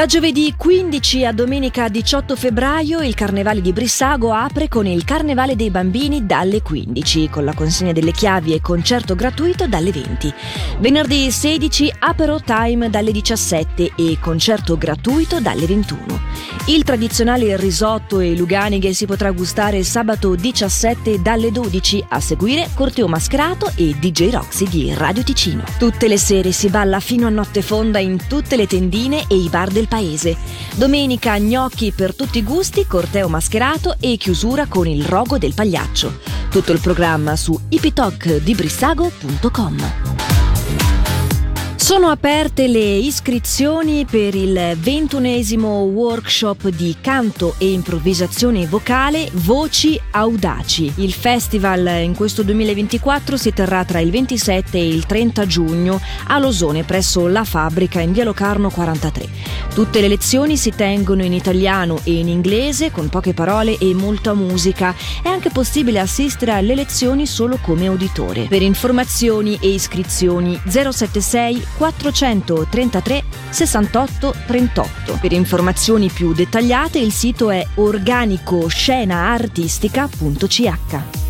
Da giovedì 15 a domenica 18 febbraio il Carnevale di Brissago apre con il Carnevale dei Bambini dalle 15, con la consegna delle chiavi e concerto gratuito dalle 20. Venerdì 16 Apero Time dalle 17 e concerto gratuito dalle 21. Il tradizionale risotto e luganighe si potrà gustare sabato 17 dalle 12, a seguire corteo mascherato e DJ Roxy di Radio Ticino. Tutte le sere si balla fino a notte fonda in tutte le tendine e i bar del paese. Domenica gnocchi per tutti i gusti, corteo mascherato e chiusura con il rogo del pagliaccio. Tutto il programma su ipitocdibrissago.com. Sono aperte le iscrizioni per il ventunesimo workshop di canto e improvvisazione vocale Voci Audaci. Il festival in questo 2024 si terrà tra il 27 e il 30 giugno a Losone presso la fabbrica in via Locarno 43. Tutte le lezioni si tengono in italiano e in inglese con poche parole e molta musica. È anche possibile assistere alle lezioni solo come uditore. Per informazioni e iscrizioni 076 433 68 38. Per informazioni più dettagliate il sito è organicoscenaartistica.ch.